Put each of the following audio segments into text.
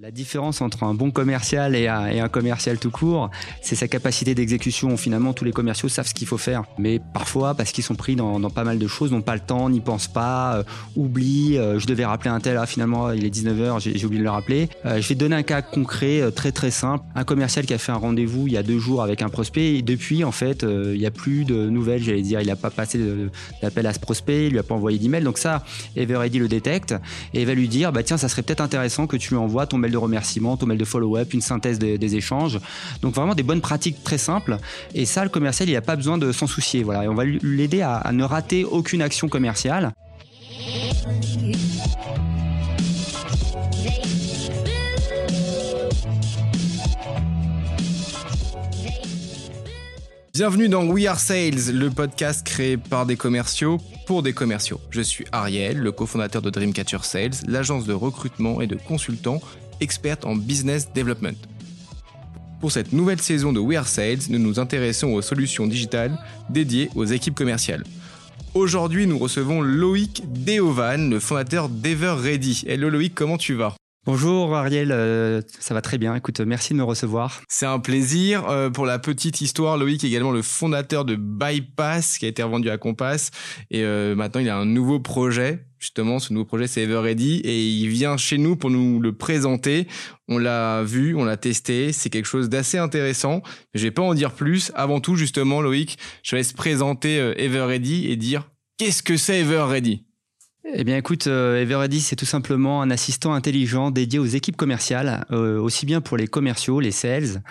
La différence entre un bon commercial et un, commercial tout court, c'est sa capacité d'exécution. Finalement, tous les commerciaux savent ce qu'il faut faire. Mais parfois, parce qu'ils sont pris dans, pas mal de choses, n'ont pas le temps, n'y pensent pas, euh, oublient. Euh, je devais rappeler un tel, ah, finalement, il est 19h, j'ai oublié de le rappeler. Euh, je vais te donner un cas concret, très très simple. Un commercial qui a fait un rendez-vous il y a deux jours avec un prospect, et depuis, en fait, il n'y a plus de nouvelles, j'allais dire. Il n'a pas passé d'appel à ce prospect, il lui a pas envoyé d'email. Donc ça, Everready le détecte et va lui dire, bah tiens, ça serait peut-être intéressant que tu lui envoies ton mail de remerciement, ton mail de follow-up, une synthèse des, échanges. Donc vraiment des bonnes pratiques très simples. Et ça, le commercial, il a pas besoin de s'en soucier. Voilà. Et on va l'aider à, à ne rater aucune action commerciale. Bienvenue dans We Are Sales, le podcast créé par des commerciaux pour des commerciaux. Je suis Ariel, le cofondateur de Dreamcatcher Sales, l'agence de recrutement et de consultants experte en business development. Pour cette nouvelle saison de We Are Sales, nous nous intéressons aux solutions digitales dédiées aux équipes commerciales. Aujourd'hui, nous recevons Loïc Deovan, le fondateur d'EverReady. Hello Loïc, comment tu vas? Bonjour Ariel, euh, ça va très bien. Écoute, merci de me recevoir. C'est un plaisir. Euh, pour la petite histoire, Loïc est également le fondateur de Bypass qui a été revendu à Compass. Et euh, maintenant, il a un nouveau projet. Justement, ce nouveau projet, c'est EverReady. Et il vient chez nous pour nous le présenter. On l'a vu, on l'a testé. C'est quelque chose d'assez intéressant. Je vais pas en dire plus. Avant tout, justement, Loïc, je laisse présenter EverReady et dire qu'est-ce que c'est EverReady eh bien, écoute, euh, Everready, c'est tout simplement un assistant intelligent dédié aux équipes commerciales, euh, aussi bien pour les commerciaux, les sales,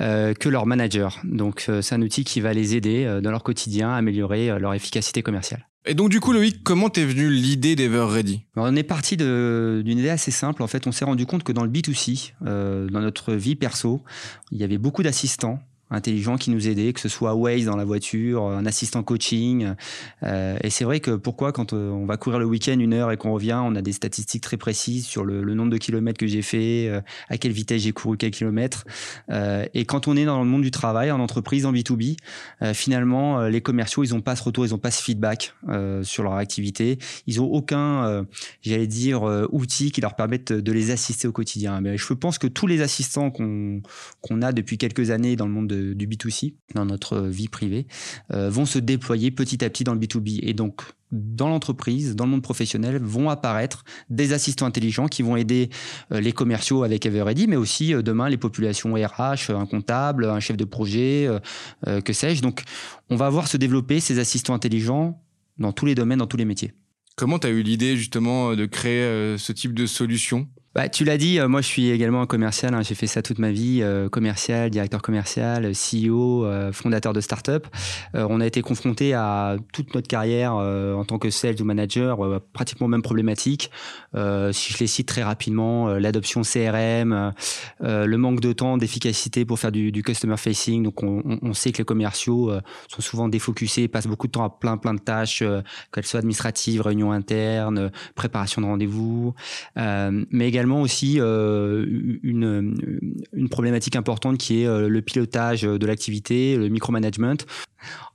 euh, que leurs managers. Donc, c'est un outil qui va les aider dans leur quotidien à améliorer leur efficacité commerciale. Et donc, du coup, Loïc, comment t'es venu l'idée d'EverReady? On est parti d'une idée assez simple. En fait, on s'est rendu compte que dans le B2C, dans notre vie perso, il y avait beaucoup d'assistants intelligent qui nous aidait, que ce soit Waze dans la voiture, un assistant coaching. Euh, et c'est vrai que pourquoi quand euh, on va courir le week-end une heure et qu'on revient, on a des statistiques très précises sur le, nombre de kilomètres que j'ai fait, euh, à quelle vitesse j'ai couru quel kilomètre. et quand on est dans le monde du travail, en entreprise, en B2B, finalement, les commerciaux, ils n'ont pas ce retour, ils n'ont pas ce feedback sur leur activité. Ils n'ont aucun, j'allais dire, outil qui leur permette de les assister au quotidien. Mais je pense que tous les assistants qu'on qu'on a depuis quelques années dans le monde de du B2C, dans notre vie privée, euh, vont se déployer petit à petit dans le B2B. Et donc, dans l'entreprise, dans le monde professionnel, vont apparaître des assistants intelligents qui vont aider euh, les commerciaux avec Everready, mais aussi euh, demain les populations RH, un comptable, un chef de projet, que sais-je. Donc, on va voir se développer ces assistants intelligents dans tous les domaines, dans tous les métiers. Comment tu as eu l'idée justement de créer ce type de solution? Bah, tu l'as dit, euh, moi je suis également un commercial, hein, j'ai fait ça toute ma vie, euh, commercial, directeur commercial, CEO, euh, fondateur de start-up. on a été confronté à toute notre carrière en tant que sales ou manager, pratiquement même problématique. si je les cite très rapidement, l'adoption CRM, le manque de temps, d'efficacité pour faire du, customer facing. Donc on, on, sait que les commerciaux sont souvent défocusés, passent beaucoup de temps à plein plein de tâches, qu'elles soient administratives, réunions internes, préparation de rendez-vous, mais également aussi euh, une, une problématique importante qui est euh, le pilotage de l'activité, le micromanagement.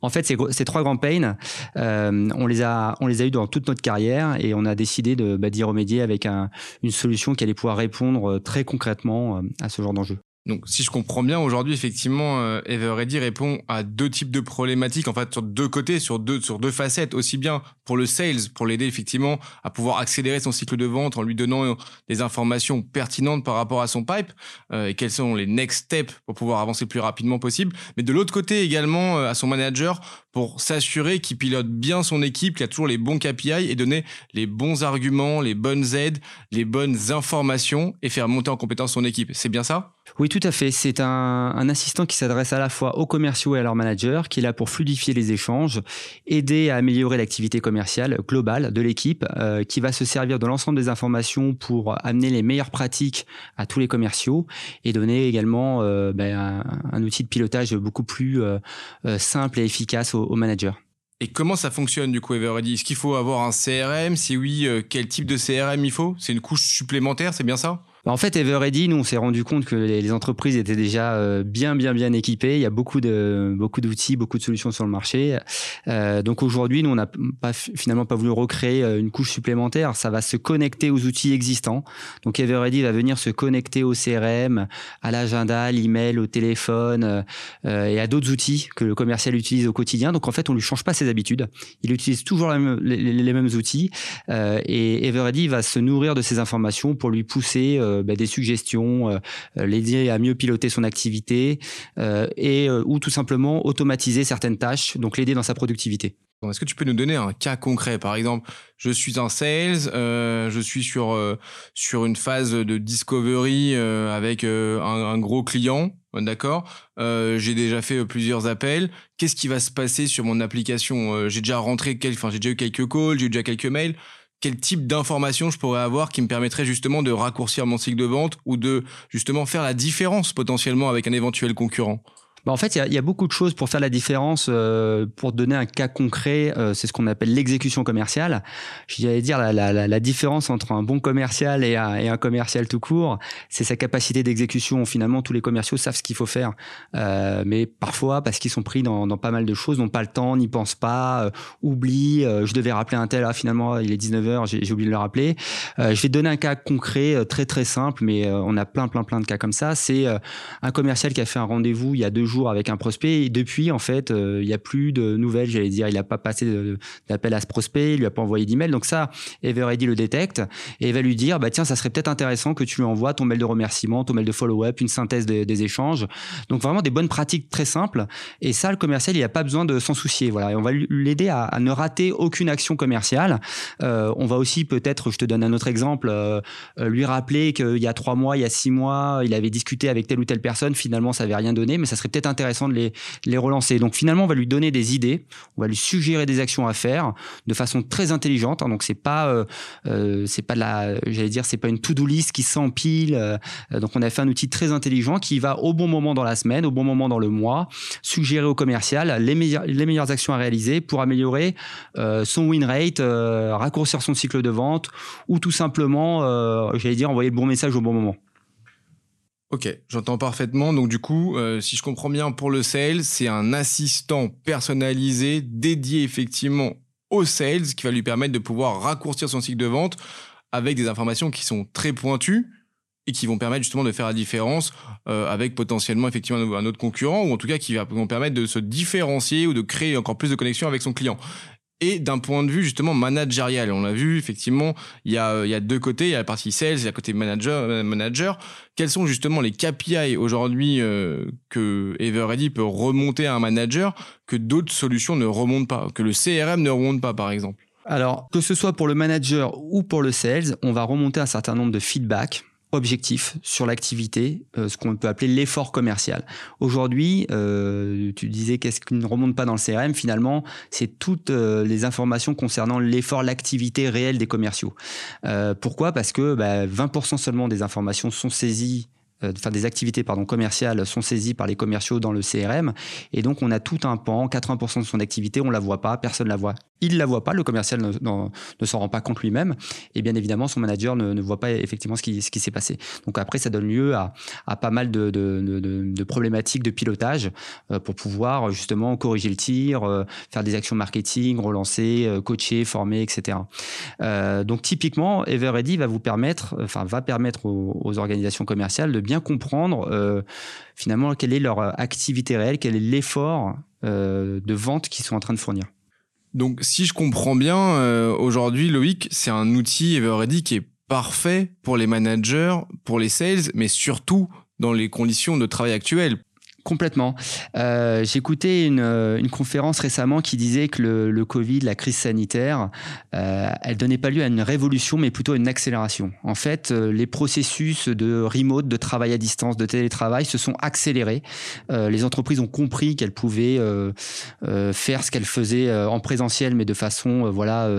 En fait, ces, trois grands pains, euh, on les a, on les a eu dans toute notre carrière et on a décidé bah, d'y remédier avec une solution qui allait pouvoir répondre très concrètement à ce genre d'enjeu. Donc, si je comprends bien, aujourd'hui, effectivement, euh, Everready répond à deux types de problématiques, en fait, sur deux côtés, sur deux, sur deux facettes, aussi bien pour le sales, pour l'aider effectivement à pouvoir accélérer son cycle de vente en lui donnant des informations pertinentes par rapport à son pipe, euh, et quels sont les next steps pour pouvoir avancer le plus rapidement possible. Mais de l'autre côté, également, euh, à son manager pour s'assurer qu'il pilote bien son équipe, qu'il a toujours les bons KPI et donner les bons arguments, les bonnes aides, les bonnes informations et faire monter en compétence son équipe. C'est bien ça? Oui, tout à fait. C'est un, assistant qui s'adresse à la fois aux commerciaux et à leurs managers, qui est là pour fluidifier les échanges, aider à améliorer l'activité commerciale globale de l'équipe, euh, qui va se servir de l'ensemble des informations pour amener les meilleures pratiques à tous les commerciaux et donner également euh, ben, un, outil de pilotage beaucoup plus euh, simple et efficace aux, aux managers. Et comment ça fonctionne du coup Everready Est-ce qu'il faut avoir un CRM Si oui, quel type de CRM il faut? C'est une couche supplémentaire, c'est bien ça? En fait, Everready, nous, on s'est rendu compte que les, entreprises étaient déjà euh, bien, bien, bien équipées. Il y a beaucoup de beaucoup d'outils, beaucoup de solutions sur le marché. Euh, donc aujourd'hui, nous, on n'a pas finalement pas voulu recréer euh, une couche supplémentaire. Ça va se connecter aux outils existants. Donc Everready va venir se connecter au CRM, à l'agenda, l'email, au téléphone et à d'autres outils que le commercial utilise au quotidien. Donc en fait, on lui change pas ses habitudes. Il utilise toujours les, mêmes outils et Everready va se nourrir de ces informations pour lui pousser bah, des suggestions, euh, euh, l'aider à mieux piloter son activité et ou tout simplement automatiser certaines tâches, donc l'aider dans sa productivité. Est-ce que tu peux nous donner un cas concret? Par exemple, je suis en sales, je suis sur, sur une phase de discovery avec un, gros client, d'accord? J'ai déjà fait plusieurs appels. Qu'est-ce qui va se passer sur mon application? J'ai déjà rentré, enfin j'ai déjà eu quelques calls, j'ai eu déjà quelques mails quel type d'informations je pourrais avoir qui me permettrait justement de raccourcir mon cycle de vente ou de justement faire la différence potentiellement avec un éventuel concurrent? Bah, en fait, il y, a beaucoup de choses pour faire la différence. Euh, pour donner un cas concret, euh, c'est ce qu'on appelle l'exécution commerciale. J'allais dire la, la, la, différence entre un bon commercial et un, et un commercial tout court, c'est sa capacité d'exécution. Finalement, tous les commerciaux savent ce qu'il faut faire, euh, mais parfois parce qu'ils sont pris dans, dans, pas mal de choses, n'ont pas le temps, n'y pensent pas, euh, oublient. Euh, je devais rappeler un tel, ah, finalement il est 19h, j'ai oublié de le rappeler. je vais donner un cas concret, très très simple, mais on a plein plein plein de cas comme ça. C'est un commercial qui a fait un rendez-vous il y a deux jours avec un prospect et depuis en fait euh, il n'y a plus de nouvelles j'allais dire. Il n'a pas passé d'appel à ce prospect il lui a pas envoyé d'email. Donc ça Everready le détecte et va lui dire bah tiens ça serait peut-être intéressant que tu lui envoies ton mail de remerciement ton mail de follow-up une synthèse des, échanges. Donc vraiment des bonnes pratiques très simples. Et ça le commercial il a pas besoin de s'en soucier. Voilà. Et on va l'aider à, ne rater aucune action commerciale. Euh, on va aussi peut-être je te donne un autre exemple euh, lui rappeler qu'il y a trois mois il y a six mois il avait discuté avec telle ou telle personne. Finalement ça avait rien donné mais ça serait peut-être intéressant de les, relancer. Donc finalement, on va lui donner des idées, on va lui suggérer des actions à faire de façon très intelligente. Hein. donc c'est pas, euh, euh, c'est pas la, j'allais dire, c'est pas une to-do list qui s'empile. Euh, donc on a fait un outil très intelligent qui va au bon moment dans la semaine, au bon moment dans le mois, suggérer au commercial les meilleures, les meilleures actions à réaliser pour améliorer son win rate, raccourcir son cycle de vente ou tout simplement, j'allais dire, envoyer le bon message au bon moment. Ok, j'entends parfaitement. Donc du coup, euh, si je comprends bien, pour le sales, c'est un assistant personnalisé dédié effectivement au sales qui va lui permettre de pouvoir raccourcir son cycle de vente avec des informations qui sont très pointues et qui vont permettre justement de faire la différence euh, avec potentiellement effectivement un autre concurrent ou en tout cas qui vont permettre de se différencier ou de créer encore plus de connexion avec son client et d'un point de vue justement managérial. On l'a vu effectivement, il y a, il y a deux côtés, il y a la partie sales, il y a la côté manager. Euh, manager. Quels sont justement les KPI aujourd'hui euh, que Everready peut remonter à un manager que d'autres solutions ne remontent pas, que le CRM ne remonte pas par exemple? Alors, que ce soit pour le manager ou pour le sales, on va remonter un certain nombre de feedbacks objectif sur l'activité, euh, ce qu'on peut appeler l'effort commercial. Aujourd'hui, euh, tu disais qu'est-ce qui ne remonte pas dans le CRM, finalement, c'est toutes euh, les informations concernant l'effort, l'activité réelle des commerciaux. pourquoi? Parce que 20% bah, seulement des informations sont saisies enfin des activités pardon commerciales sont saisies par les commerciaux dans le CRM et donc on a tout un pan 80% de son activité on la voit pas personne la voit il la voit pas le commercial ne, ne, s'en rend pas compte lui-même. Et bien évidemment son manager ne, ne voit pas effectivement ce qui, s'est passé. Donc après ça donne lieu à, pas mal de, problématiques de pilotage euh, pour pouvoir justement corriger le tir euh, faire des actions marketing relancer coacher former etc donc typiquement Everready va vous permettre enfin va permettre aux, aux organisations commerciales de bien comprendre euh, finalement quelle est leur activité réelle, quel est l'effort euh, de vente qu'ils sont en train de fournir. Donc, si je comprends bien, euh, aujourd'hui, Loïc, c'est un outil Everready qui est parfait pour les managers, pour les sales, mais surtout dans les conditions de travail actuelles. Complètement. Euh, une, euh, une, conférence récemment qui disait que le, Covid, la crise sanitaire, euh, elle donnait pas lieu à une révolution, mais plutôt à une accélération. En fait, euh, les processus de remote, de travail à distance, de télétravail se sont accélérés. Les entreprises ont compris qu'elles pouvaient faire ce qu'elles faisaient en présentiel, mais de façon voilà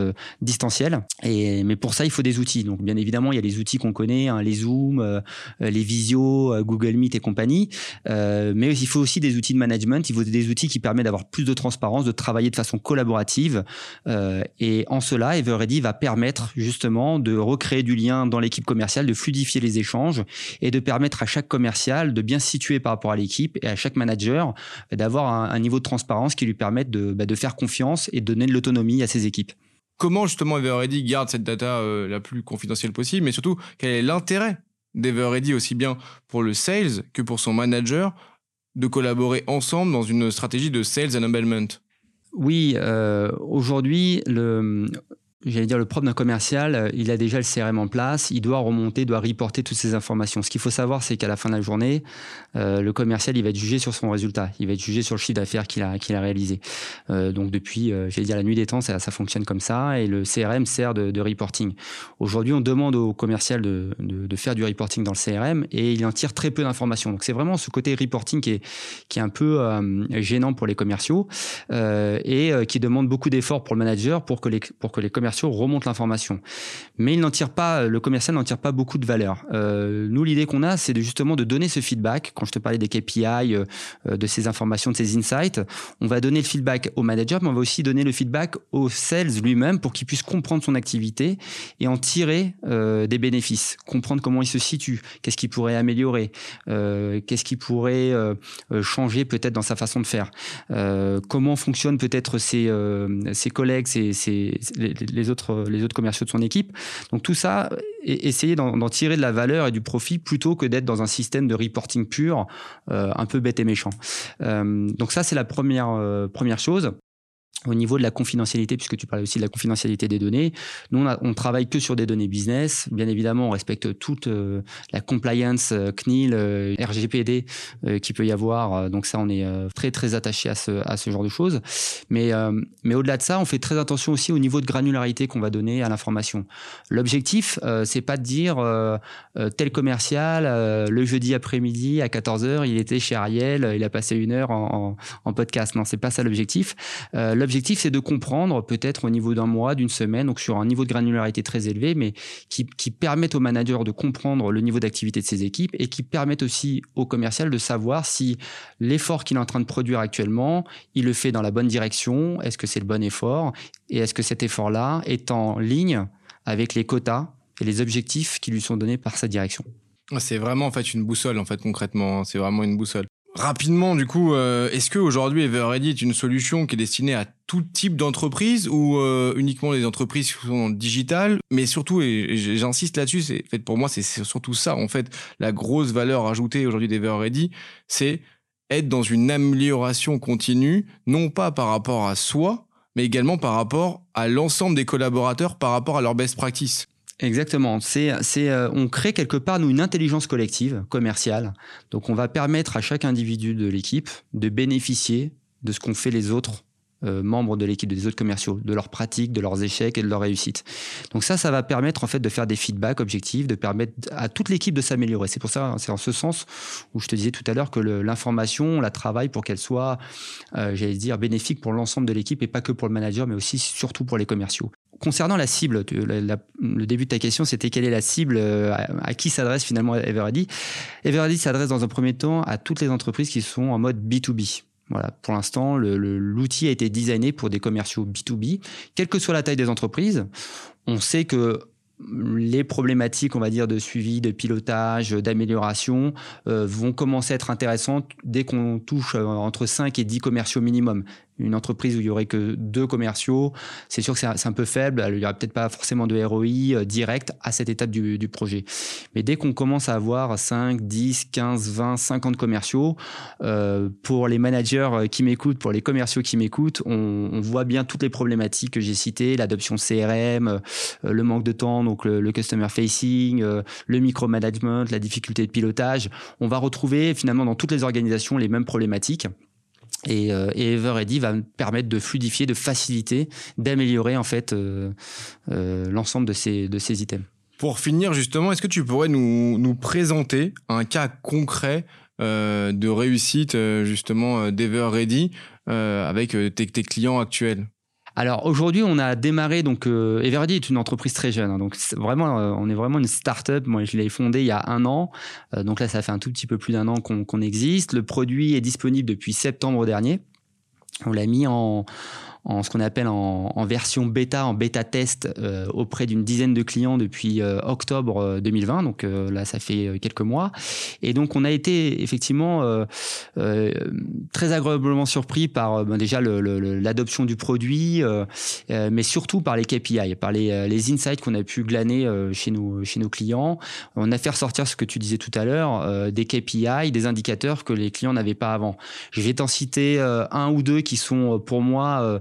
distancielle. Et mais pour ça, il faut des outils. Donc, bien évidemment, il y a les outils qu'on connaît, hein, les Zoom, les Visio, Google Meet et compagnie. mais il faut aussi des outils de management, il faut des outils qui permettent d'avoir plus de transparence, de travailler de façon collaborative. Euh, et en cela, Everready va permettre justement de recréer du lien dans l'équipe commerciale, de fluidifier les échanges et de permettre à chaque commercial de bien se situer par rapport à l'équipe et à chaque manager d'avoir un, niveau de transparence qui lui permette de, bah, de faire confiance et de donner de l'autonomie à ses équipes comment justement Everready garde cette data euh, la plus confidentielle possible, mais surtout quel est l'intérêt d'Everready aussi bien pour le sales que pour son manager de collaborer ensemble dans une stratégie de sales enablement Oui, euh, aujourd'hui, le, j'allais dire, le propre d'un commercial, euh, il a déjà le CRM en place, il doit remonter, doit reporter toutes ces informations. Ce qu'il faut savoir, c'est qu'à la fin de la journée, euh, le commercial, il va être jugé sur son résultat, il va être jugé sur le chiffre d'affaires qu'il a, qu'il a réalisé. Euh, donc depuis, j'allais dire, la nuit des temps, ça, fonctionne comme ça, et le CRM sert de, reporting. Aujourd'hui, on demande au commercial de, faire du reporting dans le CRM, et il en tire très peu d'informations. Donc c'est vraiment ce côté reporting qui est, qui est un peu gênant pour les commerciaux, et qui demande beaucoup d'efforts pour le manager pour que les, pour que les commerciaux remonte l'information. Mais il n'en tire pas, le commercial n'en tire pas beaucoup de valeur. Euh, nous, l'idée qu'on a, c'est justement de donner ce feedback. Quand je te parlais des KPI, euh, de ces informations, de ces insights, on va donner le feedback au manager, mais on va aussi donner le feedback au sales lui-même pour qu'il puisse comprendre son activité et en tirer euh, des bénéfices, comprendre comment il se situe, qu'est-ce qu'il pourrait améliorer, euh, qu'est-ce qu'il pourrait euh, changer peut-être dans sa façon de faire, comment fonctionnent peut-être ses, collègues, ses, ses, autres, les autres commerciaux de son équipe. Donc tout ça, essayer d'en tirer de la valeur et du profit plutôt que d'être dans un système de reporting pur, euh, un peu bête et méchant. Euh, donc ça, c'est la première, euh, première chose au niveau de la confidentialité, puisque tu parlais aussi de la confidentialité des données, nous, on, on travaille que sur des données business. Bien évidemment, on respecte toute euh, la compliance euh, CNIL, euh, RGPD euh, qui peut y avoir. Donc ça, on est très, très attaché à ce, à ce genre de choses. Mais, mais au-delà de ça, on fait très attention aussi au niveau de granularité qu'on va donner à l'information. L'objectif, c'est pas de dire tel commercial, le jeudi après-midi à 14h, il était chez Ariel, il a passé une heure en, en, en podcast. Non, c'est pas ça l'objectif. L'objectif, c'est de comprendre, peut-être au niveau d'un mois, d'une semaine, donc sur un niveau de granularité très élevé, mais qui, permettent au manager de comprendre le niveau d'activité de ses équipes et qui permettent aussi au commercial de savoir si l'effort qu'il est en train de produire actuellement, il le fait dans la bonne direction, est-ce que c'est le bon effort, et est-ce que cet effort-là est en ligne avec les quotas et les objectifs qui lui sont donnés par sa direction. C'est vraiment en fait une boussole en fait concrètement, c'est vraiment une boussole. Rapidement, du coup, euh, est-ce qu'aujourd'hui Everready est une solution qui est destinée à tout type d'entreprise ou euh, uniquement les entreprises qui sont digitales Mais surtout, et j'insiste là-dessus, c'est fait pour moi, c'est surtout ça en fait la grosse valeur ajoutée aujourd'hui d'Everready, c'est être dans une amélioration continue, non pas par rapport à soi, mais également par rapport à l'ensemble des collaborateurs, par rapport à leur best practice. Exactement. C'est, c'est, euh, on crée quelque part nous une intelligence collective commerciale. Donc, on va permettre à chaque individu de l'équipe de bénéficier de ce qu'ont fait les autres euh, membres de l'équipe, des autres commerciaux, de leurs pratiques, de leurs échecs et de leurs réussites. Donc ça, ça va permettre en fait de faire des feedbacks objectifs, de permettre à toute l'équipe de s'améliorer. C'est pour ça, c'est en ce sens où je te disais tout à l'heure que l'information, on la travaille pour qu'elle soit, euh, j'allais dire, bénéfique pour l'ensemble de l'équipe et pas que pour le manager, mais aussi surtout pour les commerciaux. Concernant la cible, le début de ta question, c'était quelle est la cible, euh, à, à qui s'adresse finalement Everready Everready s'adresse dans un premier temps à toutes les entreprises qui sont en mode B2B. Voilà, pour l'instant, l'outil a été designé pour des commerciaux B2B, quelle que soit la taille des entreprises. On sait que les problématiques, on va dire, de suivi, de pilotage, d'amélioration euh, vont commencer à être intéressantes dès qu'on touche euh, entre 5 et 10 commerciaux minimum une entreprise où il y aurait que deux commerciaux, c'est sûr que c'est un peu faible. Il y aura peut-être pas forcément de ROI euh, direct à cette étape du, du projet. Mais dès qu'on commence à avoir 5, 10, 15, 20, 50 commerciaux, euh, pour les managers qui m'écoutent, pour les commerciaux qui m'écoutent, on, on, voit bien toutes les problématiques que j'ai citées, l'adoption CRM, euh, le manque de temps, donc le, le customer facing, euh, le micromanagement, la difficulté de pilotage. On va retrouver finalement dans toutes les organisations les mêmes problématiques. Et, euh, va me permettre de fluidifier, de faciliter, d'améliorer en fait euh, euh, l'ensemble de ces, items. Pour finir justement, est-ce que tu pourrais nous, présenter un cas concret euh, de réussite justement d'Everready avec tes, tes clients actuels? Alors aujourd'hui, on a démarré donc euh, Everdy est une entreprise très jeune, hein, donc vraiment, euh, on est vraiment une start-up. Moi, je l'ai fondée il y a un an, euh, donc là, ça fait un tout petit peu plus d'un an qu'on existe. Le produit est disponible depuis septembre dernier. On l'a mis en, en ce qu'on appelle en, version bêta, en bêta test euh, auprès d'une dizaine de clients depuis euh, octobre 2020. Euh, donc là, ça fait quelques mois. Et donc, on a été effectivement très agréablement surpris par ben, déjà l'adoption du produit, mais surtout par les KPI, par les, les insights qu'on a pu glaner chez, nos, chez nos clients. On a fait ressortir ce que tu disais tout à l'heure, des KPI, des indicateurs que les clients n'avaient pas avant. Je vais t'en citer un ou deux qui sont pour moi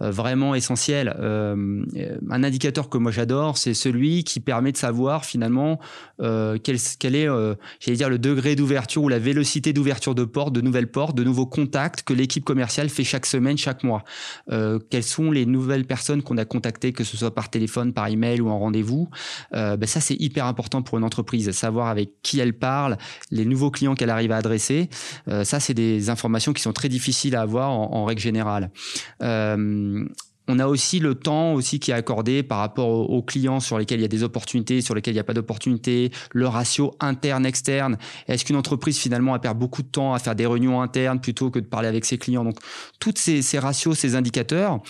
vraiment essentiel. Euh, un indicateur que moi j'adore, c'est celui qui permet de savoir finalement euh, quel, quel, est, j'allais dire, le degré d'ouverture ou la vélocité d'ouverture de portes, de nouvelles portes, de nouveaux contacts que l'équipe commerciale fait chaque semaine, chaque mois. quelles sont les nouvelles personnes qu'on a contactées, que ce soit par téléphone, par email ou en rendez-vous? Ben ça, c'est hyper important pour une entreprise, savoir avec qui elle parle, les nouveaux clients qu'elle arrive à adresser. ça, c'est des informations qui sont très difficiles à avoir en, en règle générale. Euh, on a aussi le temps aussi qui est accordé par rapport aux, clients sur lesquels il y a des opportunités, sur lesquels il n'y a pas d'opportunités, le ratio interne-externe. Est-ce qu'une entreprise finalement a perdu beaucoup de temps à faire des réunions internes plutôt que de parler avec ses clients? Donc, toutes ces, ratios, ces indicateurs,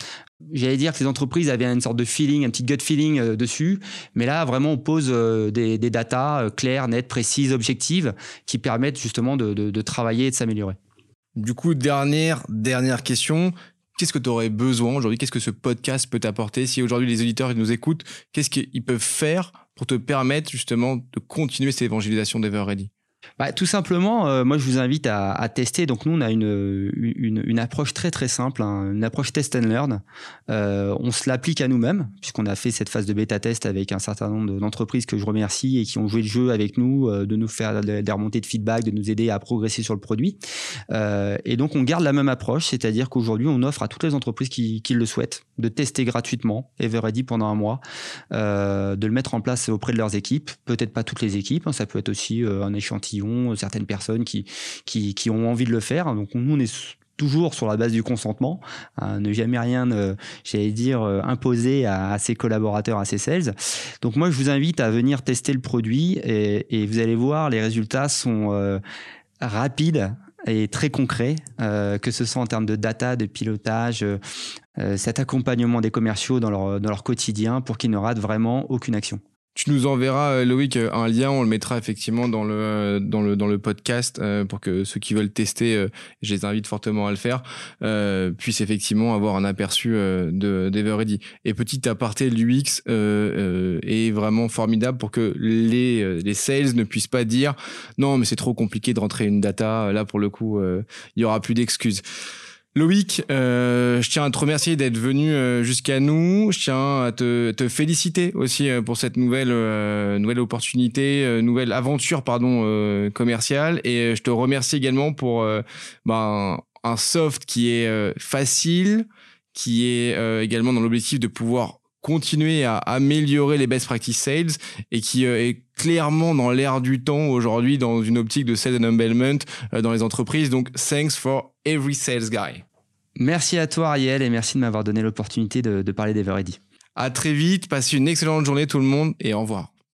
J'allais dire que les entreprises avaient une sorte de feeling, un petit gut feeling euh, dessus, mais là vraiment on pose euh, des, des datas euh, claires, nettes, précises, objectives, qui permettent justement de, de travailler et de s'améliorer. Du coup, dernière dernière question, Qu'est-ce que tu aurais besoin aujourd'hui? Qu'est-ce que ce podcast peut t'apporter? Si aujourd'hui les auditeurs nous écoutent, qu'est-ce qu'ils peuvent faire pour te permettre justement de continuer cette évangélisation d'Ever Ready? Bah, tout simplement, euh, moi je vous invite à, tester. Donc nous on a une, une, approche très très simple, hein, une approche test and learn. Euh, on se l'applique à nous-mêmes puisqu'on a fait cette phase de bêta test avec un certain nombre d'entreprises que je remercie et qui ont joué le jeu avec nous, euh, de nous faire des remontées de feedback, de nous aider à progresser sur le produit. et donc on garde la même approche, c'est-à-dire qu'aujourd'hui on offre à toutes les entreprises qui, qui, le souhaitent de tester gratuitement Everready pendant un mois, de le mettre en place auprès de leurs équipes. Peut-être pas toutes les équipes, hein, ça peut être aussi un échantillon certaines personnes qui, qui, ont envie de le faire. Donc nous, on est toujours sur la base du consentement, ne jamais rien, j'allais dire, euh, imposer à, ses collaborateurs, à ses sales. Donc moi, je vous invite à venir tester le produit et, vous allez voir, les résultats sont euh, rapides et très concrets, euh, que ce soit en termes de data, de pilotage, cet accompagnement des commerciaux dans leur, dans leur quotidien pour qu'ils ne ratent vraiment aucune action. Tu nous enverras, euh, Loïc, euh, un lien. On le mettra effectivement dans le, euh, dans le, dans le podcast pour que ceux qui veulent tester, je les invite fortement à le faire, puissent effectivement avoir un aperçu de d'Everready. Et petit aparté, l'UX est vraiment formidable pour que les, les sales ne puissent pas dire non, mais c'est trop compliqué de rentrer une data. Là, pour le coup, il y aura plus d'excuses. Loïc, euh, je tiens à te remercier d'être venu euh, jusqu'à nous. Je tiens à te, te féliciter aussi euh, pour cette nouvelle nouvelle opportunité, nouvelle aventure pardon commerciale. Et je te remercie également pour ben, un soft qui est facile, qui est également dans l'objectif de pouvoir continuer à améliorer les best practice sales et qui est clairement dans l'air du temps aujourd'hui dans une optique de sales enablement dans les entreprises. Donc, thanks for every sales guy. Merci à toi Ariel et merci de m'avoir donné l'opportunité de, de parler d'Everready. À très vite, passez une excellente journée tout le monde et au revoir.